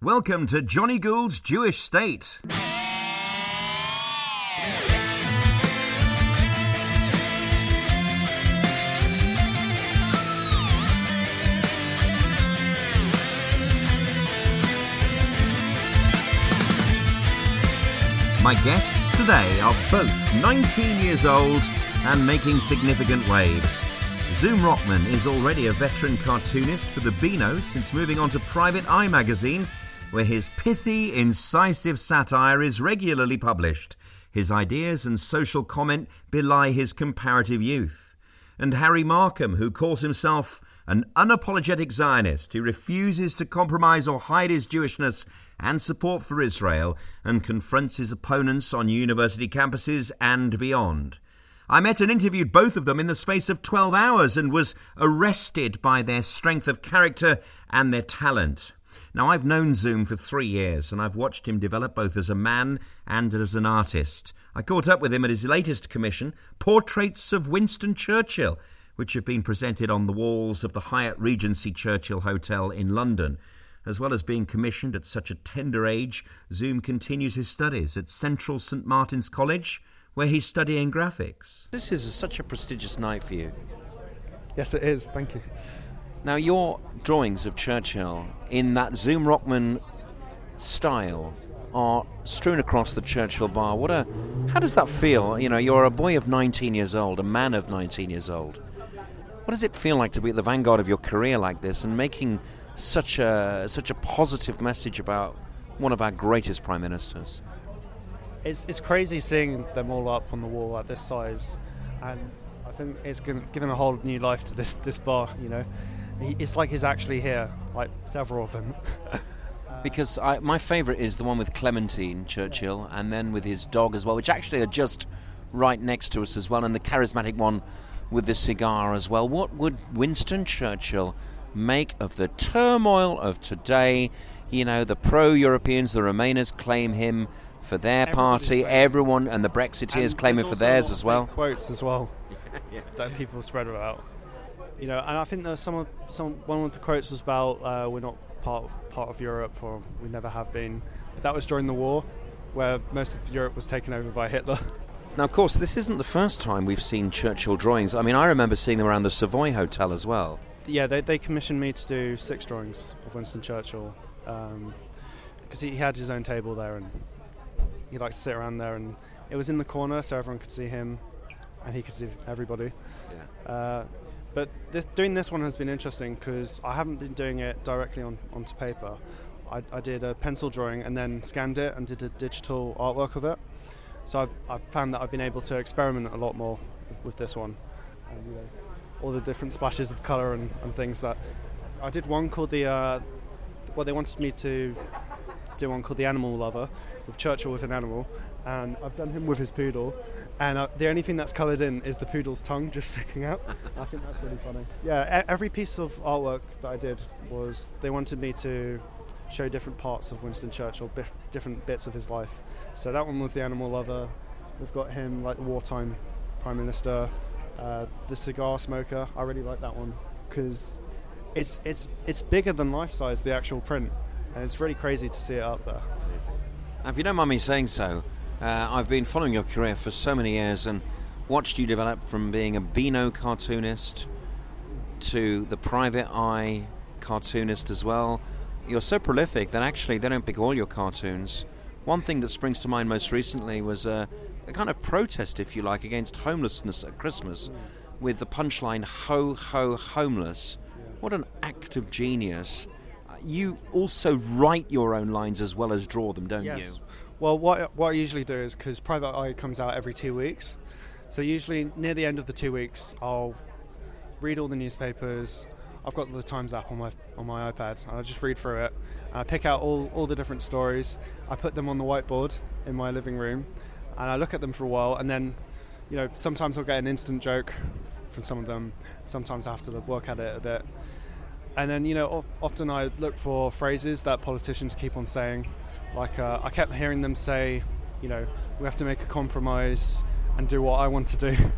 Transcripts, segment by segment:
Welcome to Johnny Gould's Jewish State. My guests today are both 19 years old and making significant waves. Zoom Rockman is already a veteran cartoonist for the Beano since moving on to Private Eye magazine, where his pithy, incisive satire is regularly published. His ideas and social comment belie his comparative youth. And Harry Markham, who calls himself an unapologetic Zionist who refuses to compromise or hide his Jewishness and support for Israel and confronts his opponents on university campuses and beyond. I met and interviewed both of them in the space of 12 hours and was arrested by their strength of character and their talent. Now, I've known Zoom for three years and I've watched him develop both as a man and as an artist. I caught up with him at his latest commission, Portraits of Winston Churchill, which have been presented on the walls of the Hyatt Regency Churchill Hotel in London. As well as being commissioned at such a tender age, Zoom continues his studies at Central St Martin's College, where he's studying graphics. This is such a prestigious night for you. Yes, it is. Thank you. Now, your drawings of Churchill in that Zoom Rockman style are strewn across the Churchill bar. What a how does that feel? You know, you're a boy of 19 years old, a man of 19 years old. What does it feel like to be at the vanguard of your career like this and making such a such a positive message about one of our greatest prime ministers? It's it's crazy seeing them all up on the wall at this size, and I think it's given a whole new life to this this bar. You know, it's like he's actually here, like several of them. because I, my favourite is the one with Clementine Churchill, and then with his dog as well, which actually are just right next to us as well, and the charismatic one with the cigar as well. What would Winston Churchill make of the turmoil of today? You know, the pro-Europeans, the Remainers claim him for their party. Everyone and the Brexiteers and claim it for theirs as well. Quotes as well yeah. that people spread about. You know, and I think there's some, some one of the quotes was about uh, we're not part of, part of Europe or we never have been. But that was during the war, where most of Europe was taken over by Hitler. Now, of course, this isn't the first time we've seen Churchill drawings. I mean, I remember seeing them around the Savoy Hotel as well. Yeah, they, they commissioned me to do six drawings of Winston Churchill because um, he had his own table there and he liked to sit around there. And it was in the corner so everyone could see him and he could see everybody. Yeah. Uh, but this, doing this one has been interesting because I haven't been doing it directly on, onto paper. I, I, did a pencil drawing and then scanned it and did a digital artwork of it. So I've, I've found that I've been able to experiment a lot more with, with this one. And, you know, all the different splashes of colour and, and, things that. I did one called the. Uh, well, they wanted me to do one called The Animal Lover, with Churchill with an animal, and I've done him with his poodle. And uh, the only thing that's coloured in is the poodle's tongue just sticking out. I think that's really funny. Yeah, every piece of artwork that I did was they wanted me to show different parts of Winston Churchill, bif- different bits of his life. So that one was the animal lover. We've got him like the wartime prime minister, uh, the cigar smoker. I really like that one because it's it's it's bigger than life size, the actual print, and it's really crazy to see it up there. And if you don't mind me saying so, uh, I've been following your career for so many years and watched you develop from being a Beano cartoonist to the private eye cartoonist as well. You're so prolific that actually they don't pick all your cartoons. One thing that springs to mind most recently was a, a kind of protest, if you like, against homelessness at Christmas with the punchline, Ho, ho, homeless. What an act of genius. You also write your own lines as well as draw them, don't yes. you? Well, what what I usually do is because Private Eye comes out every two weeks, so usually near the end of the two weeks, I'll read all the newspapers. I've got the Times app on my on my iPad, and I just read through it. I pick out all, all the different stories. I put them on the whiteboard in my living room, and I look at them for a while. And then, you know, sometimes I'll get an instant joke from some of them. Sometimes I have to work at it a bit. And then, you know, often I look for phrases that politicians keep on saying like uh, I kept hearing them say, you know, we have to make a compromise and do what I want to do.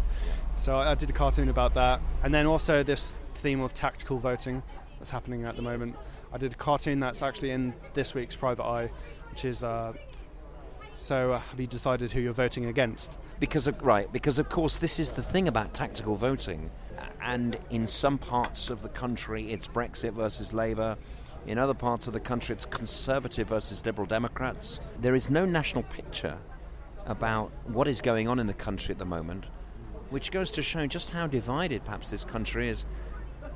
So I did a cartoon about that, and then also this theme of tactical voting that's happening at the moment. I did a cartoon that's actually in this week's Private Eye, which is. Uh, so, uh, have you decided who you're voting against? Because of, right, because of course this is the thing about tactical voting, and in some parts of the country it's Brexit versus Labour. In other parts of the country, it's Conservative versus Liberal Democrats. There is no national picture about what is going on in the country at the moment, which goes to show just how divided perhaps this country is.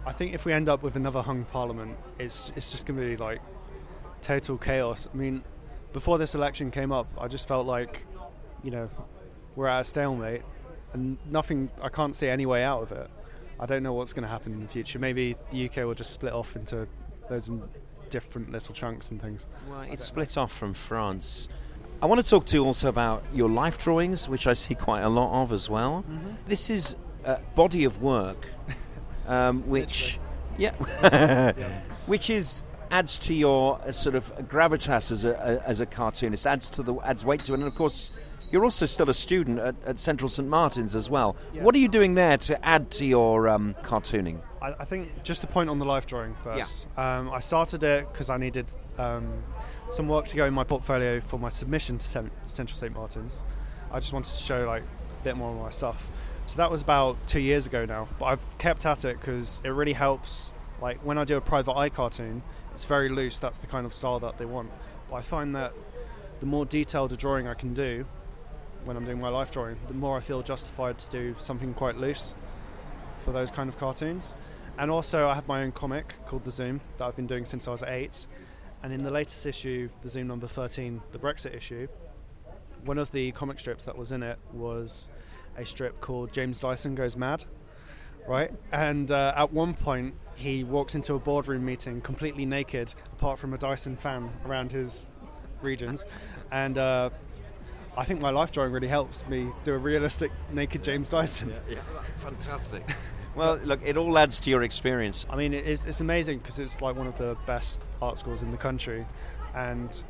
I think if we end up with another hung parliament, it's it's just going to be like total chaos. I mean, before this election came up, I just felt like, you know, we're at a stalemate, and nothing. I can't see any way out of it. I don't know what's going to happen in the future. Maybe the UK will just split off into those different little chunks and things. Well, it's split off from France. I want to talk to you also about your life drawings, which I see quite a lot of as well. Mm-hmm. This is a body of work, um, which, yeah, yeah, which is adds to your uh, sort of gravitas as a, uh, as a cartoonist, adds to the adds weight to it, and of course. You're also still a student at, at Central St Martin's as well. Yeah. What are you doing there to add to your um, cartooning? I, I, think just a point on the life drawing first. Yeah. Um, I started it because I needed um, some work to go in my portfolio for my submission to Central St Martin's. I just wanted to show like a bit more of my stuff. So that was about two years ago now, but I've kept at it because it really helps. Like when I do a private eye cartoon, it's very loose. That's the kind of style that they want. But I find that the more detailed a drawing I can do when I'm doing my life drawing, the more I feel justified to do something quite loose for those kind of cartoons. And also, I have my own comic called The Zoom that I've been doing since I was eight. And in the latest issue, The Zoom number 13, the Brexit issue, one of the comic strips that was in it was a strip called James Dyson Goes Mad, right? And uh, at one point, he walks into a boardroom meeting completely naked, apart from a Dyson fan around his regions. And uh, I think my life drawing really helps me do a realistic naked James Dyson. Yeah, yeah. fantastic. well, look, it all adds to your experience. I mean, it's, it's amazing because it's like one of the best art schools in the country, and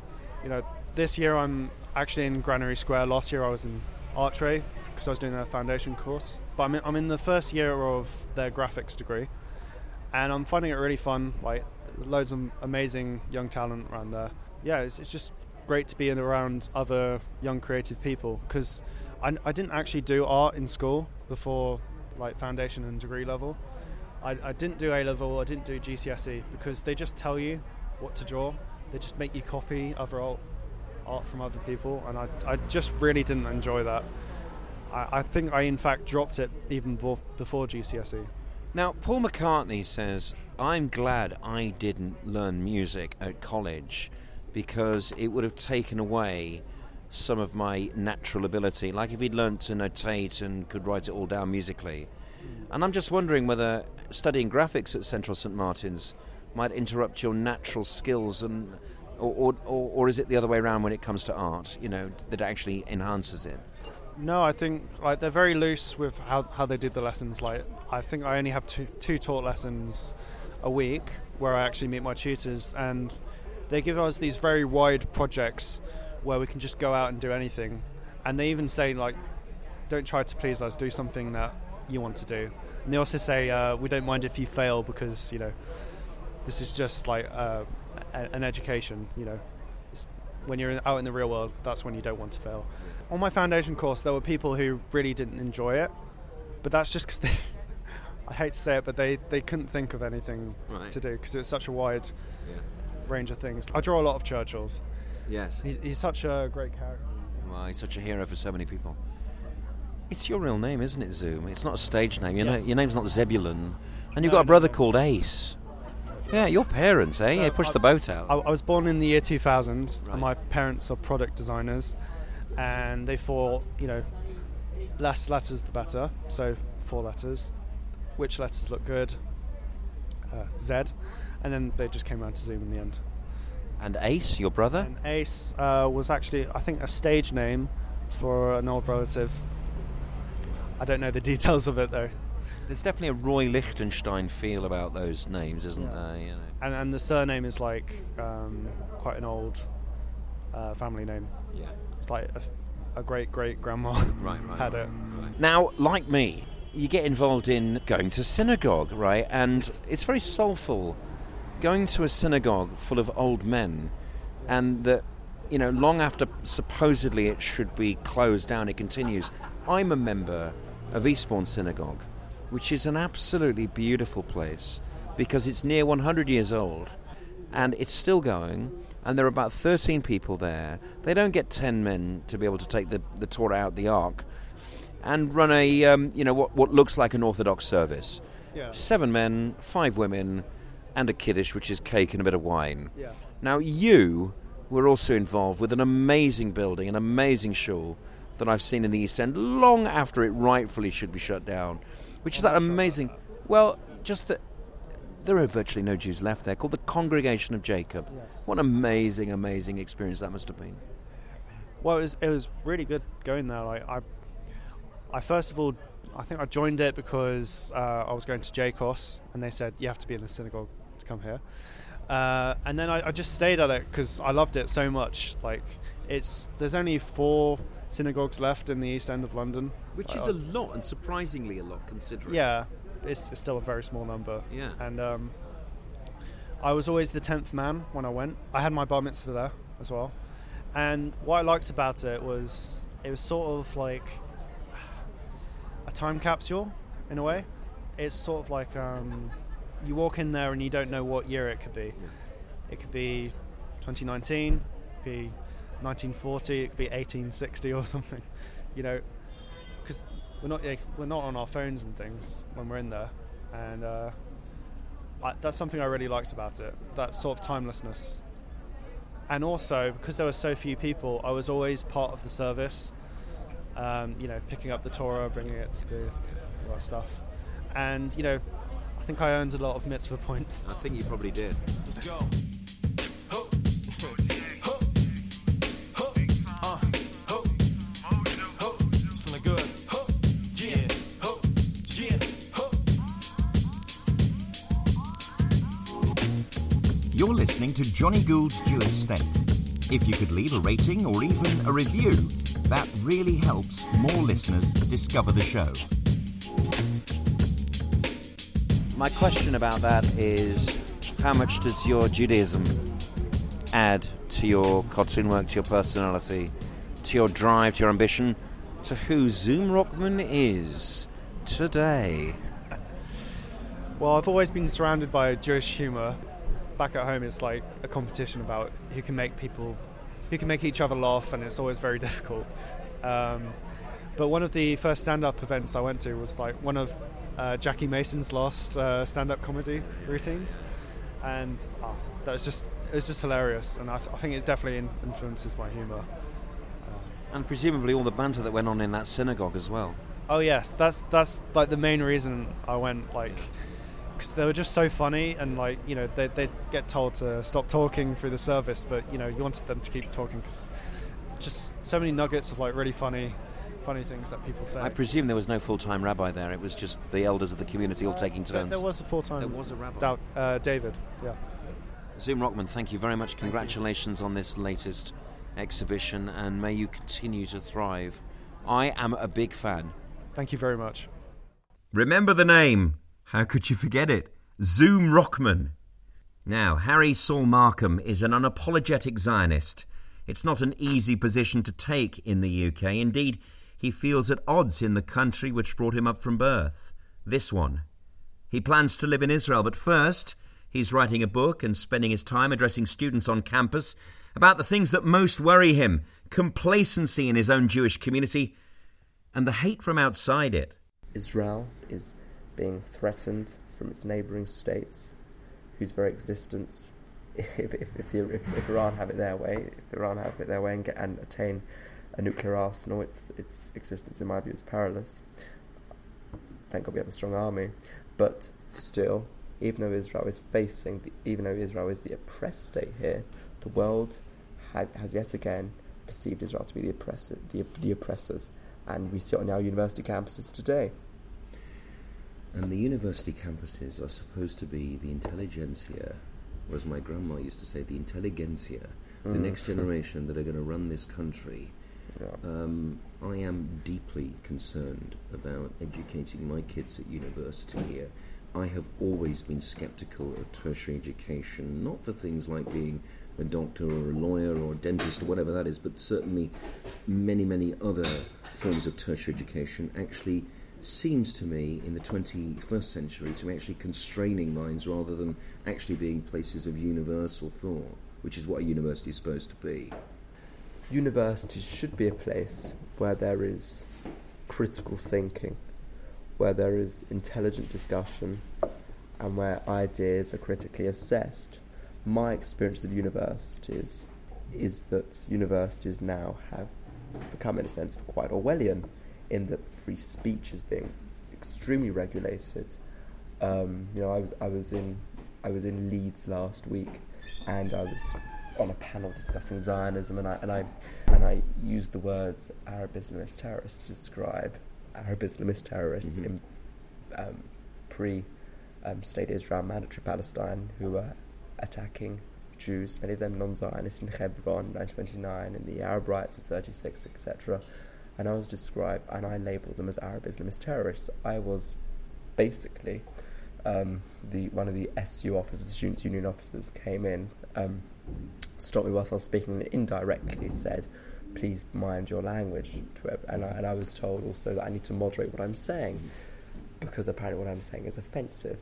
you know, this year I'm actually in Granary Square. Last year I was in Archway because I was doing a foundation course. But I'm in, I'm in the first year of their graphics degree, and I'm finding it really fun. Like loads of amazing young talent around there. Yeah, it's, it's just great to be around other young creative people because I, I, didn't actually do art in school before like foundation and degree level. I, I didn't do A level, I didn't do GCSE because they just tell you what to draw. They just make you copy other art, art from other people, and I, I just really didn't enjoy that. I, I think I in fact dropped it even before GCSE. Now, Paul McCartney says, I'm glad I didn't learn music at college because it would have taken away some of my natural ability. Like if he'd learned to notate and could write it all down musically. And I'm just wondering whether studying graphics at Central St Martin's might interrupt your natural skills and or, or, or, is it the other way around when it comes to art, you know, that actually enhances it? No, I think like they're very loose with how, how they did the lessons. Like I think I only have two two taught lessons a week where I actually meet my tutors, and they give us these very wide projects where we can just go out and do anything. And they even say like, don't try to please us, do something that you want to do. And they also say uh, we don't mind if you fail because you know this is just like uh, an education. You know, when you're out in the real world, that's when you don't want to fail on my foundation course, there were people who really didn't enjoy it, but that's just because they. I hate to say it, but they, they couldn't think of anything right. to do because it was such a wide yeah. Range of things. I draw a lot of Churchills. Yes. He's, he's such a great character. Well, he's such a hero for so many people. It's your real name, isn't it, Zoom? It's not a stage name. Your, yes. your name's not Zebulon. And you've no, got a brother no. called Ace. Yeah, your parents, eh? So they pushed I, the boat out. I, I, was born in the year 2000, right. and my parents are product designers and they thought, you know, less letters the better. So four letters. Which letters look good? Uh, Z, and then they just came around to Zoom in the end. And Ace, your brother? And Ace uh, was actually, I think, a stage name for an old relative. I don't know the details of it though. There's definitely a Roy Lichtenstein feel about those names, isn't yeah. there? You know. and, and the surname is like um, quite an old uh, family name. Yeah. It's like a, a great great grandma right, right, had it. Right. Now, like me, you get involved in going to synagogue, right? And it's very soulful going to a synagogue full of old men, and that you know, long after supposedly it should be closed down, it continues. I'm a member of Eastbourne Synagogue, which is an absolutely beautiful place because it's near 100 years old and it's still going. And there are about 13 people there. They don't get 10 men to be able to take the, the Torah out the ark and run a, um, you know, what, what looks like an Orthodox service. Yeah. Seven men, five women, and a kiddush, which is cake and a bit of wine. Yeah. Now, you were also involved with an amazing building, an amazing shul that I've seen in the East End long after it rightfully should be shut down, which is that amazing. Well, just that there are virtually no Jews left there, called the Congregation of Jacob. Yes. What an amazing, amazing experience that must have been. Well, it was it was really good going there. Like I, I first of all, I think I joined it because uh, I was going to JCoSS, and they said you have to be in a synagogue to come here. Uh, and then I, I just stayed at it because I loved it so much. Like it's there's only four synagogues left in the East End of London, Which Uh, is a lot, and surprisingly a lot, considering. yeah, it's, it's still a very small number. Yeah. And um, I was always the tenth man when I went. I had my bar mitzvah there as well. And what I liked about it was it was sort of like a time capsule in a way. It's sort of like um, you walk in there and you don't know what year it could be. It could be 2019, it could be 1940, it could be 1860 or something. You know, because we're not yeah, we're not on our phones and things when we're in there, and uh, I, that's something I really liked about it. That sort of timelessness, and also because there were so few people, I was always part of the service. Um, you know, picking up the Torah, bringing it to do all that stuff, and you know, think I earned a lot of mitzvah points. I think you probably did. Let's go. You're listening to Johnny Gould's Jewish State. If you could leave a rating or even a review, that really helps more listeners discover the show. My question about that is how much does your Judaism add to your cartoon work, to your personality, to your drive, to your ambition, to who Zoom Rockman is today? Well, I've always been surrounded by Jewish humour. Back at home, it's like a competition about who can make people, who can make each other laugh, and it's always very difficult. Um, but one of the first stand-up events I went to was like one of uh, Jackie Mason's last uh, stand-up comedy routines, and ah, that was just it was just hilarious, and I, th- I think it definitely in- influences my humour. And presumably all the banter that went on in that synagogue as well. Oh yes, that's that's like the main reason I went. Like, because they were just so funny, and like you know they they get told to stop talking through the service, but you know you wanted them to keep talking because just so many nuggets of like really funny, funny things that people say. I presume there was no full time rabbi there, it was just the elders of the community all taking turns. there was a full time. There was a rabbi. Dou- uh, David. Yeah. Zoom Rockman, thank you very much. Congratulations on this latest exhibition, and may you continue to thrive. I am a big fan. Thank you very much. Remember the name. How could you forget it? Zoom Rockman. Now, Harry Saul Markham is an unapologetic Zionist. It's not an easy position to take in the UK. Indeed, he feels at odds in the country which brought him up from birth. This one. He plans to live in Israel, but first, he's writing a book and spending his time addressing students on campus about the things that most worry him complacency in his own Jewish community and the hate from outside it. Israel is being threatened from its neighbouring states, whose very existence, if, if, if, if, Iran have it their way, if Iran have it their way and, get, and attain a nuclear arsenal, its, its existence, in my view, is perilous. Thank God we have a strong army. But still, even though Israel is facing, the, even though Israel is the oppressed state here, the world ha- has yet again perceived Israel to be the, oppressor, the, the oppressors. And we see it on our university campuses today. And the university campuses are supposed to be the intelligentsia, or as my grandma used to say, the intelligentsia, the Mm. next generation that are going to run this country. Um, I am deeply concerned about educating my kids at university here I have always been skeptical of tertiary education, not for things like being a doctor or a lawyer or a dentist or whatever that is, but certainly many, many other forms of tertiary education actually seems to me in the 21st century to be actually constraining minds rather than actually being places of universal thought, which is what a university is supposed to be. Universities should be a place where there is critical thinking, where there is intelligent discussion, and where ideas are critically assessed. My experience of universities is that universities now have become, in a sense, quite Orwellian in that free speech is being extremely regulated. Um, you know, I was I was in I was in Leeds last week, and I was on a panel discussing Zionism, and I and I and I used the words Arab Islamist terrorist to describe Arab Islamist terrorists Mhm. in um, pre um, state Israel mandatory Palestine who were attacking Jews, many of them non-Zionists in Hebron, 1929, and the Arab riots of 36, etc. And I was described, and I labelled them as Arab Islamist terrorists. I was basically um, the one of the SU officers, the Students' Union officers, came in, um, stopped me whilst I was speaking, and indirectly said, "Please mind your language." And I, and I was told also that I need to moderate what I'm saying because apparently what I'm saying is offensive.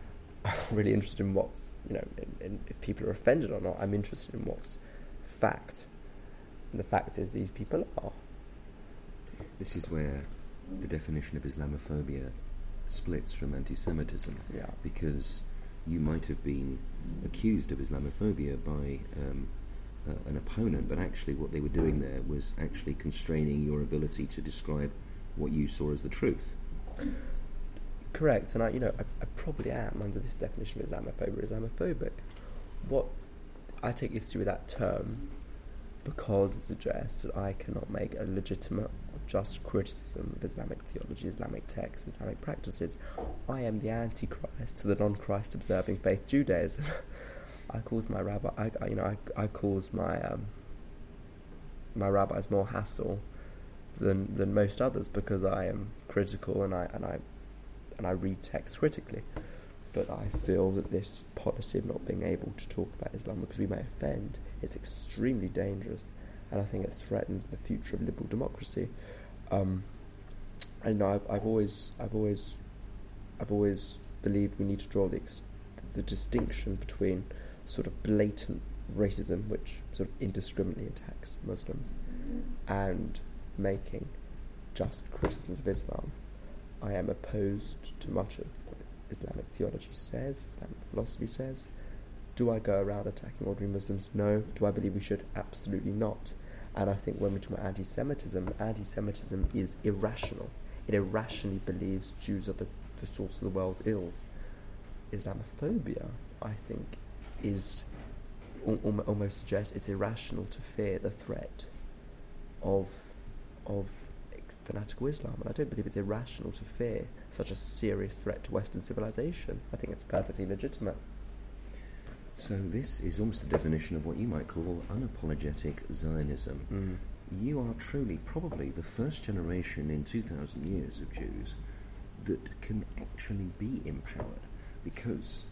I'm really interested in what's you know, in, in, if people are offended or not. I'm interested in what's fact, and the fact is these people are. This is where the definition of Islamophobia splits from anti Semitism. Yeah. because you might have been accused of Islamophobia by um, uh, an opponent, but actually what they were doing there was actually constraining your ability to describe what you saw as the truth. Correct, and I, you know, I, I probably am under this definition of Islamophobia, Islamophobic. What I take issue with that term because it suggests that I cannot make a legitimate just criticism of Islamic theology, Islamic texts, Islamic practices. I am the Antichrist to the non-Christ observing faith Judaism. I cause my rabbi, I, I- you know, I, I cause my um, my rabbis more hassle than than most others because I am critical and I and I and I read text critically. But I feel that this policy of not being able to talk about Islam because we may offend is extremely dangerous, and I think it threatens the future of liberal democracy. Um, I know I've, I've always I've always I've always believed we need to draw the the distinction between sort of blatant racism, which sort of indiscriminately attacks Muslims, and making just criticisms of Islam. I am opposed to much of what Islamic theology says, Islamic philosophy says. Do I go around attacking ordinary Muslims? No. Do I believe we should? Absolutely not. And I think when we talk about anti Semitism, anti Semitism is irrational. It irrationally believes Jews are the, the source of the world's ills. Islamophobia, I think, is al- al- almost suggests it's irrational to fear the threat of of fanatical Islam, and I don't believe it's irrational to fear such a serious threat to Western civilization. I think it's perfectly legitimate. So this is almost the definition of what you might call unapologetic Zionism. You are truly probably the first generation in 2,000 years of Jews that can actually be empowered because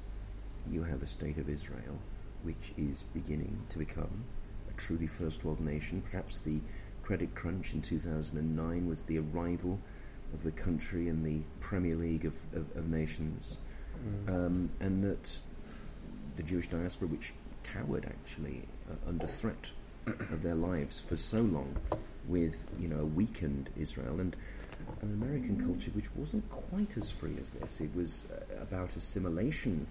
you have a state of Israel which is beginning to become a truly first world nation. Perhaps the credit crunch in 2009 was the arrival of the country in the Premier League of, of, of nations, um, and that the Jewish diaspora, which cowered actually uh, under threat of their lives for so long, with you know a weakened Israel and an American culture which wasn't quite as free as this. It was uh, about assimilation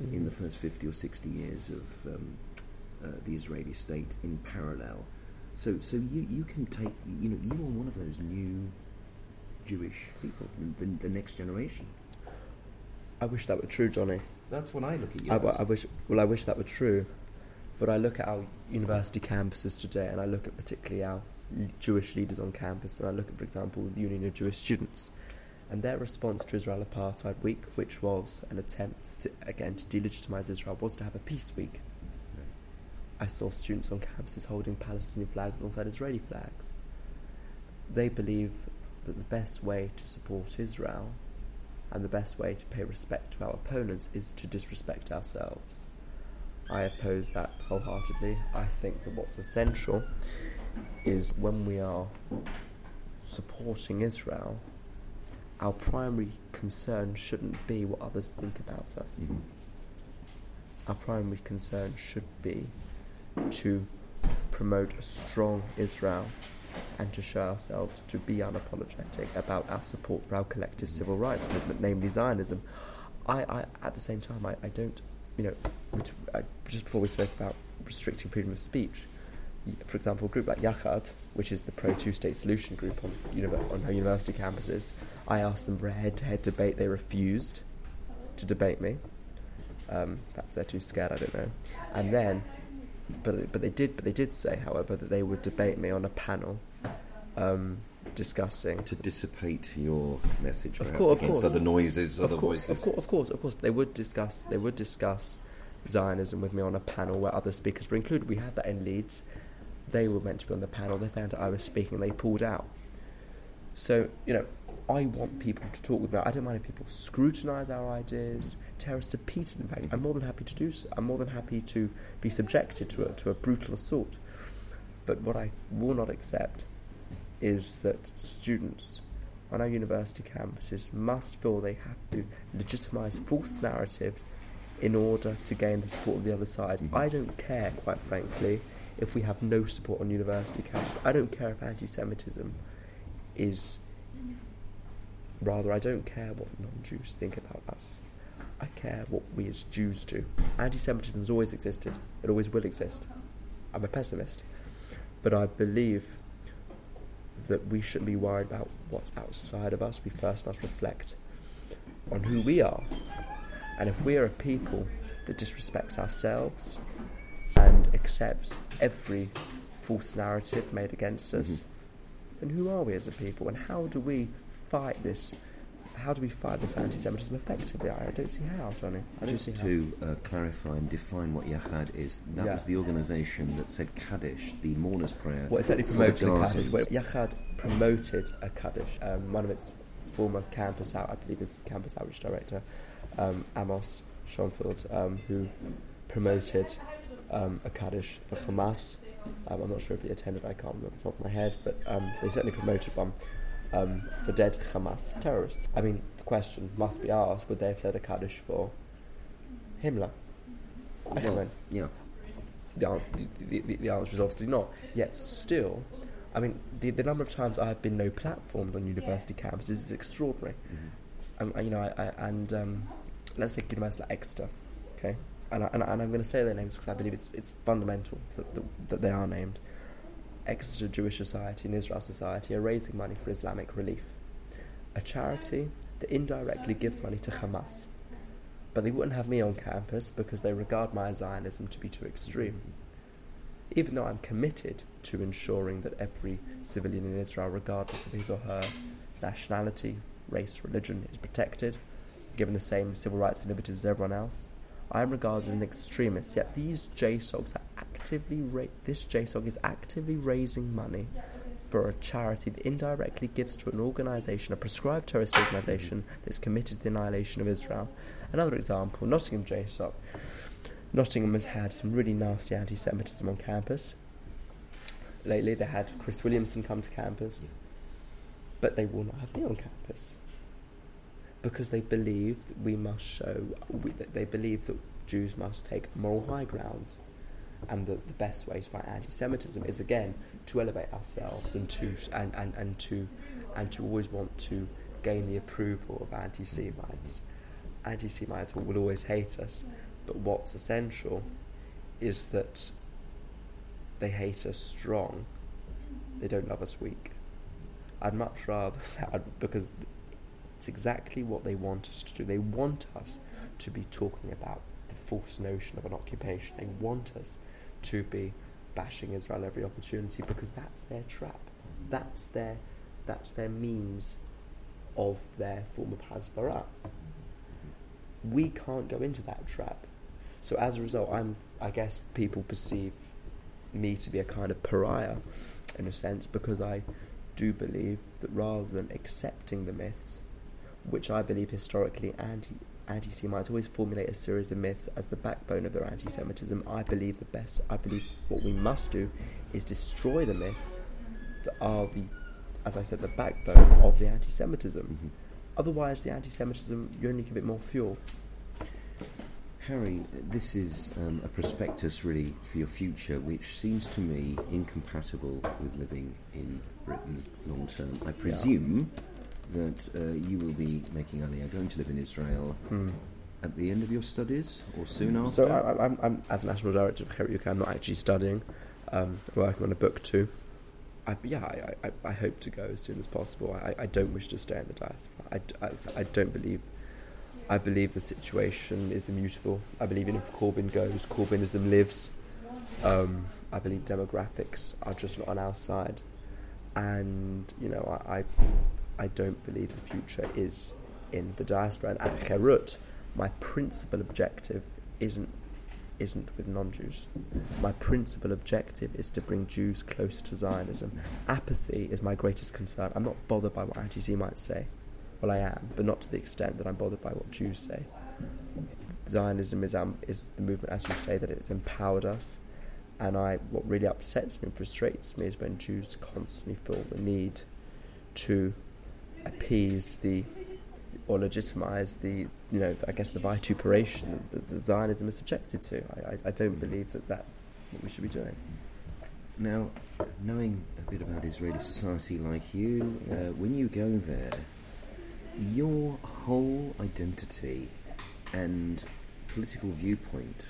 in the first fifty or sixty years of um, uh, the Israeli state in parallel. So, so you, you can take you know you are one of those new Jewish people, the, the next generation. I wish that were true, Johnny. That's when I look at you. I. I wish. Well, I wish that were true, but I look at our university campuses today, and I look at particularly our Jewish leaders on campus, and I look at, for example, the Union of Jewish Students, and their response to Israel Apartheid Week, which was an attempt to again to delegitimize Israel, was to have a peace week. I saw students on campuses holding Palestinian flags alongside Israeli flags. They believe that the best way to support Israel and the best way to pay respect to our opponents is to disrespect ourselves. I oppose that wholeheartedly. I think that what's essential is when we are supporting Israel, our primary concern shouldn't be what others think about us. Mhm. Our primary concern should be to promote a strong Israel and to show ourselves to be unapologetic about our support for our collective civil rights movement, namely Zionism. I, I at the same time, I, I don't, you know, I, just before we spoke about restricting freedom of speech, for example, a group like Yachad, which is the pro two state solution group on, univer- on university campuses, I asked them for a head to head debate. They refused to debate me. Um, perhaps they're too scared, I don't know. And then, but, but they did, but they did say, however, that they would debate me on a panel um, discussing To dissipate your message, Of perhaps, course, of against course. other noises, of other course, voices. Of course, of course, of course, they would discuss. They would discuss Zionism with me on a panel where other speakers were included. We had that in Leeds. They were meant to be on the panel. They found out I was speaking. They pulled out. So you know, I want people to talk with me. I don't mind if people scrutinise our ideas, tear us to pieces. In fact, I'm more than happy to do so. I'm more than happy to be subjected to a, to a brutal assault. But what I will not accept is that students on our university campuses must feel they have to legitimise false narratives in order to gain the support of the other side. Mhm. I don't care, quite frankly, if we have no support on university campuses. I don't care if anti Semitism is. Rather, I don't care what non Jews think about us. I care what we as Jews do. Anti Semitism has always existed, it always will exist. I'm a pessimist. But I believe that we shouldn't be worried about what's outside of us. We first must reflect on who we are. And if we are a people that disrespects ourselves and accepts every false narrative made against us, Mhm. then who are we as a people? And how do we fight this? How do we fight this anti-Semitism effectively? I don't see how, Johnny. I don't Just to uh, clarify and define what Yachad is, that Yeah. was the organisation that said Kaddish, the mourner's prayer. Well, it certainly promoted the a Kaddish. Well, Yachad promoted a Kaddish. Um, one of its former campus out, I believe, is campus outreach director, um, Amos Schonfield, um, who promoted um, a Kaddish for Hamas. Um, I'm not sure if he attended. I can't remember off the top of my head, but um, they certainly promoted one um, for dead Hamas terrorists. I mean, the question must be asked: Would they have said a Kaddish for Himmler? I don't Well, know yeah. the answer, the, the, the answer is obviously not. Yet still, I mean, the, the number of times I have been no platformed on university campuses is extraordinary. Mhm. Um, you know, I, I, and um, let's take university like Exeter, okay? And, I, and, I, and I'm going to say their names because I believe it's it's fundamental that, that, that they are named. Exeter Jewish Society and Israel Society are raising money for Islamic Relief, a charity that indirectly gives money to Hamas. But they wouldn't have me on campus because they regard my Zionism to be too extreme. Even though I'm committed to ensuring that every civilian in Israel, regardless of his or her nationality, race, religion, is protected, given the same civil rights and liberties as everyone else, I am regarded as an extremist. Yet these JSOCs are actively ra- this JSOC is actively raising money for a charity that indirectly gives to an organisation, a prescribed terrorist organisation that's committed to the annihilation of Israel. Another example, Nottingham JSOC. Nottingham has had some really nasty anti-Semitism on campus. Lately, they had Chris Williamson come to campus, but they will not have me on campus because they believe that we must show. We, that they believe that Jews must take moral high ground, and that the best way to fight anti-Semitism is again to elevate ourselves and to and, and, and to and to always want to gain the approval of anti-Semites. Anti-Semites will always hate us, but what's essential is that they hate us strong. They don't love us weak. I'd much rather that because it's exactly what they want us to do. They want us to be talking about the false notion of an occupation. They want us to be bashing Israel every opportunity because that's their trap. That's their that's their means of their form of hasbara. We can't go into that trap. So as a result, I'm I guess people perceive me to be a kind of pariah in a sense because I do believe that rather than accepting the myths which I believe historically anti anti Semites always formulate a series of myths as the backbone of their anti Semitism. I believe the best I believe what we must do is destroy the myths that are the as I said, the backbone of the anti Semitism. Mm-hmm. Otherwise the anti Semitism you only give it more fuel. Harry, this is um, a prospectus really for your future, which seems to me incompatible with living in Britain long term. I presume that uh, you will be making Aliyah, going to live in Israel at the end of your studies or soon after. So I, I'm, I'm, as national director of Herut UK, I'm not actually studying. Um, working on a book too. I, yeah, I, I, I hope to go as soon as possible. I, I don't wish to stay in the diaspora. I, as- I don't believe. I believe the situation is immutable. I believe even if Corbyn goes, Corbynism lives. Um, I believe demographics are just not on our side, and you know I, I, don't believe the future is in the diaspora. And at Herut, my principal objective isn't isn't with non-Jews. My principal objective is to bring Jews closer to Zionism. Apathy is my greatest concern. I'm not bothered by what anti-Semites might say. Well, I am, but not to the extent that I'm bothered by what Jews say. Zionism is um, is the movement, as you say, that it's empowered us. And I, what really upsets me and frustrates me is when Jews constantly feel the need to appease the or legitimize the, you know, I guess the vituperation that, Zionism is subjected to. I, I, I don't believe that that's what we should be doing. Now, knowing a bit about Israeli society like you, uh, when you go there, your whole identity and political viewpoint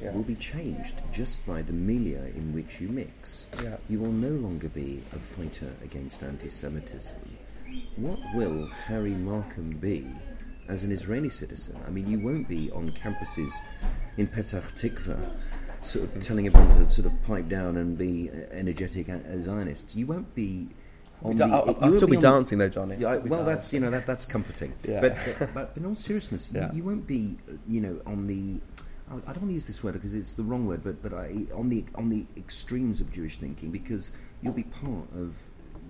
Yeah. will be changed just by the milieu in which you mix. Yeah. You will no longer be a fighter against anti Semitism. What will Harry Markham be as an Israeli citizen? I mean, you won't be on campuses in Petah Tikva sort of hmm. telling everyone to sort of pipe down and be energetic Zionists. You won't be. On Da- the, I'll, I'll still be on- dancing though, Johnny. yeah, I- be well, that's you know that that's comforting. Yeah. But, but but in all seriousness, Yeah. you, you won't be you know on the. I I don't want to use this word because it's the wrong word, but but I, on the on the extremes of Jewish thinking because you'll be part of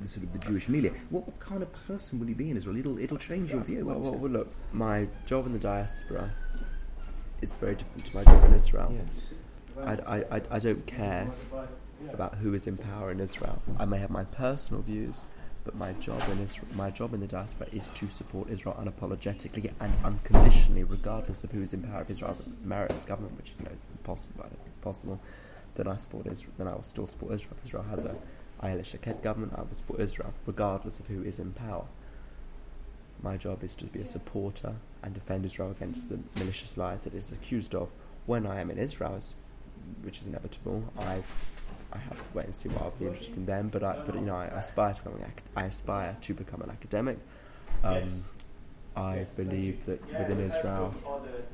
the sort of the Jewish milieu. What, what kind of person will you be in Israel? It'll it'll change your view. Well, well, well, look, my job in the diaspora is very different to my job in Israel. Yes. I, I, I, I don't care about who is in power in Israel. I may have my personal views, but my job in Israel, my job in the diaspora is to support Israel unapologetically and unconditionally, regardless of who is in power. If Israel's a Meretz government, which is you know, impossible, I don't think it's possible, then I support Israel. Then I will still support Israel. If Israel has a Ayelet Shaked government, I will support Israel, regardless of who is in power. My job is to be a supporter and defend Israel against the malicious lies that it is accused of. When I am in Israel, which is inevitable, I I have to wait and see what I'll be interested in then. But I, but you know, I aspire to become I aspire to become an academic. Um, I believe that within Israel,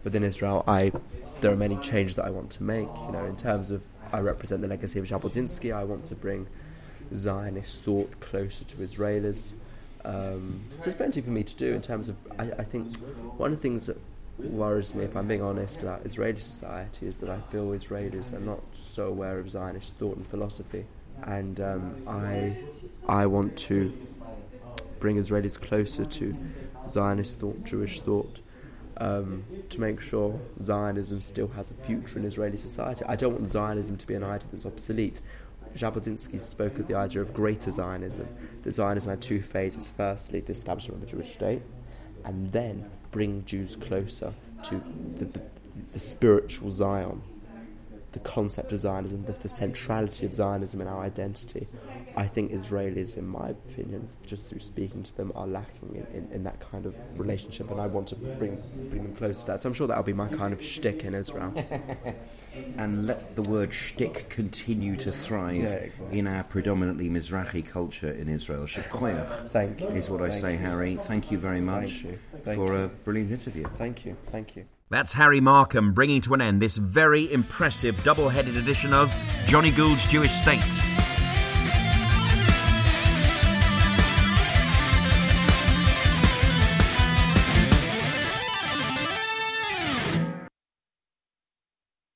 within Israel, I there are many changes that I want to make. You know, in terms of I represent the legacy of Jabotinsky. I want to bring Zionist thought closer to Israelis. Um, there's plenty for me to do in terms of. I, I think one of the things that worries me, if I'm being honest, about Israeli society is that I feel Israelis are not so aware of Zionist thought and philosophy, and um, I I want to bring Israelis closer to Zionist thought, Jewish thought, um, to make sure Zionism still has a future in Israeli society. I don't want Zionism to be an idea that's obsolete. Jabotinsky spoke of the idea of greater Zionism. That Zionism had two phases. Firstly, the establishment of the Jewish state, and then bring Jews closer to the, the, the spiritual Zion, the concept of Zionism, the, the centrality of Zionism in our identity. I think Israelis, in my opinion, just through speaking to them, are lacking in, in, in that kind of relationship, and I want to bring bring them closer to that. So I'm sure that'll be my kind of shtick in Israel. and let the word shtick continue to thrive Yeah, exactly. in our predominantly Mizrahi culture in Israel. Shekoyach Thank you. is what I Thank say, you. Harry. Thank you very much Thank you. Thank for you. a brilliant interview. Thank you. Thank you. That's Harry Markham bringing to an end this very impressive double headed edition of Johnny Gould's Jewish State.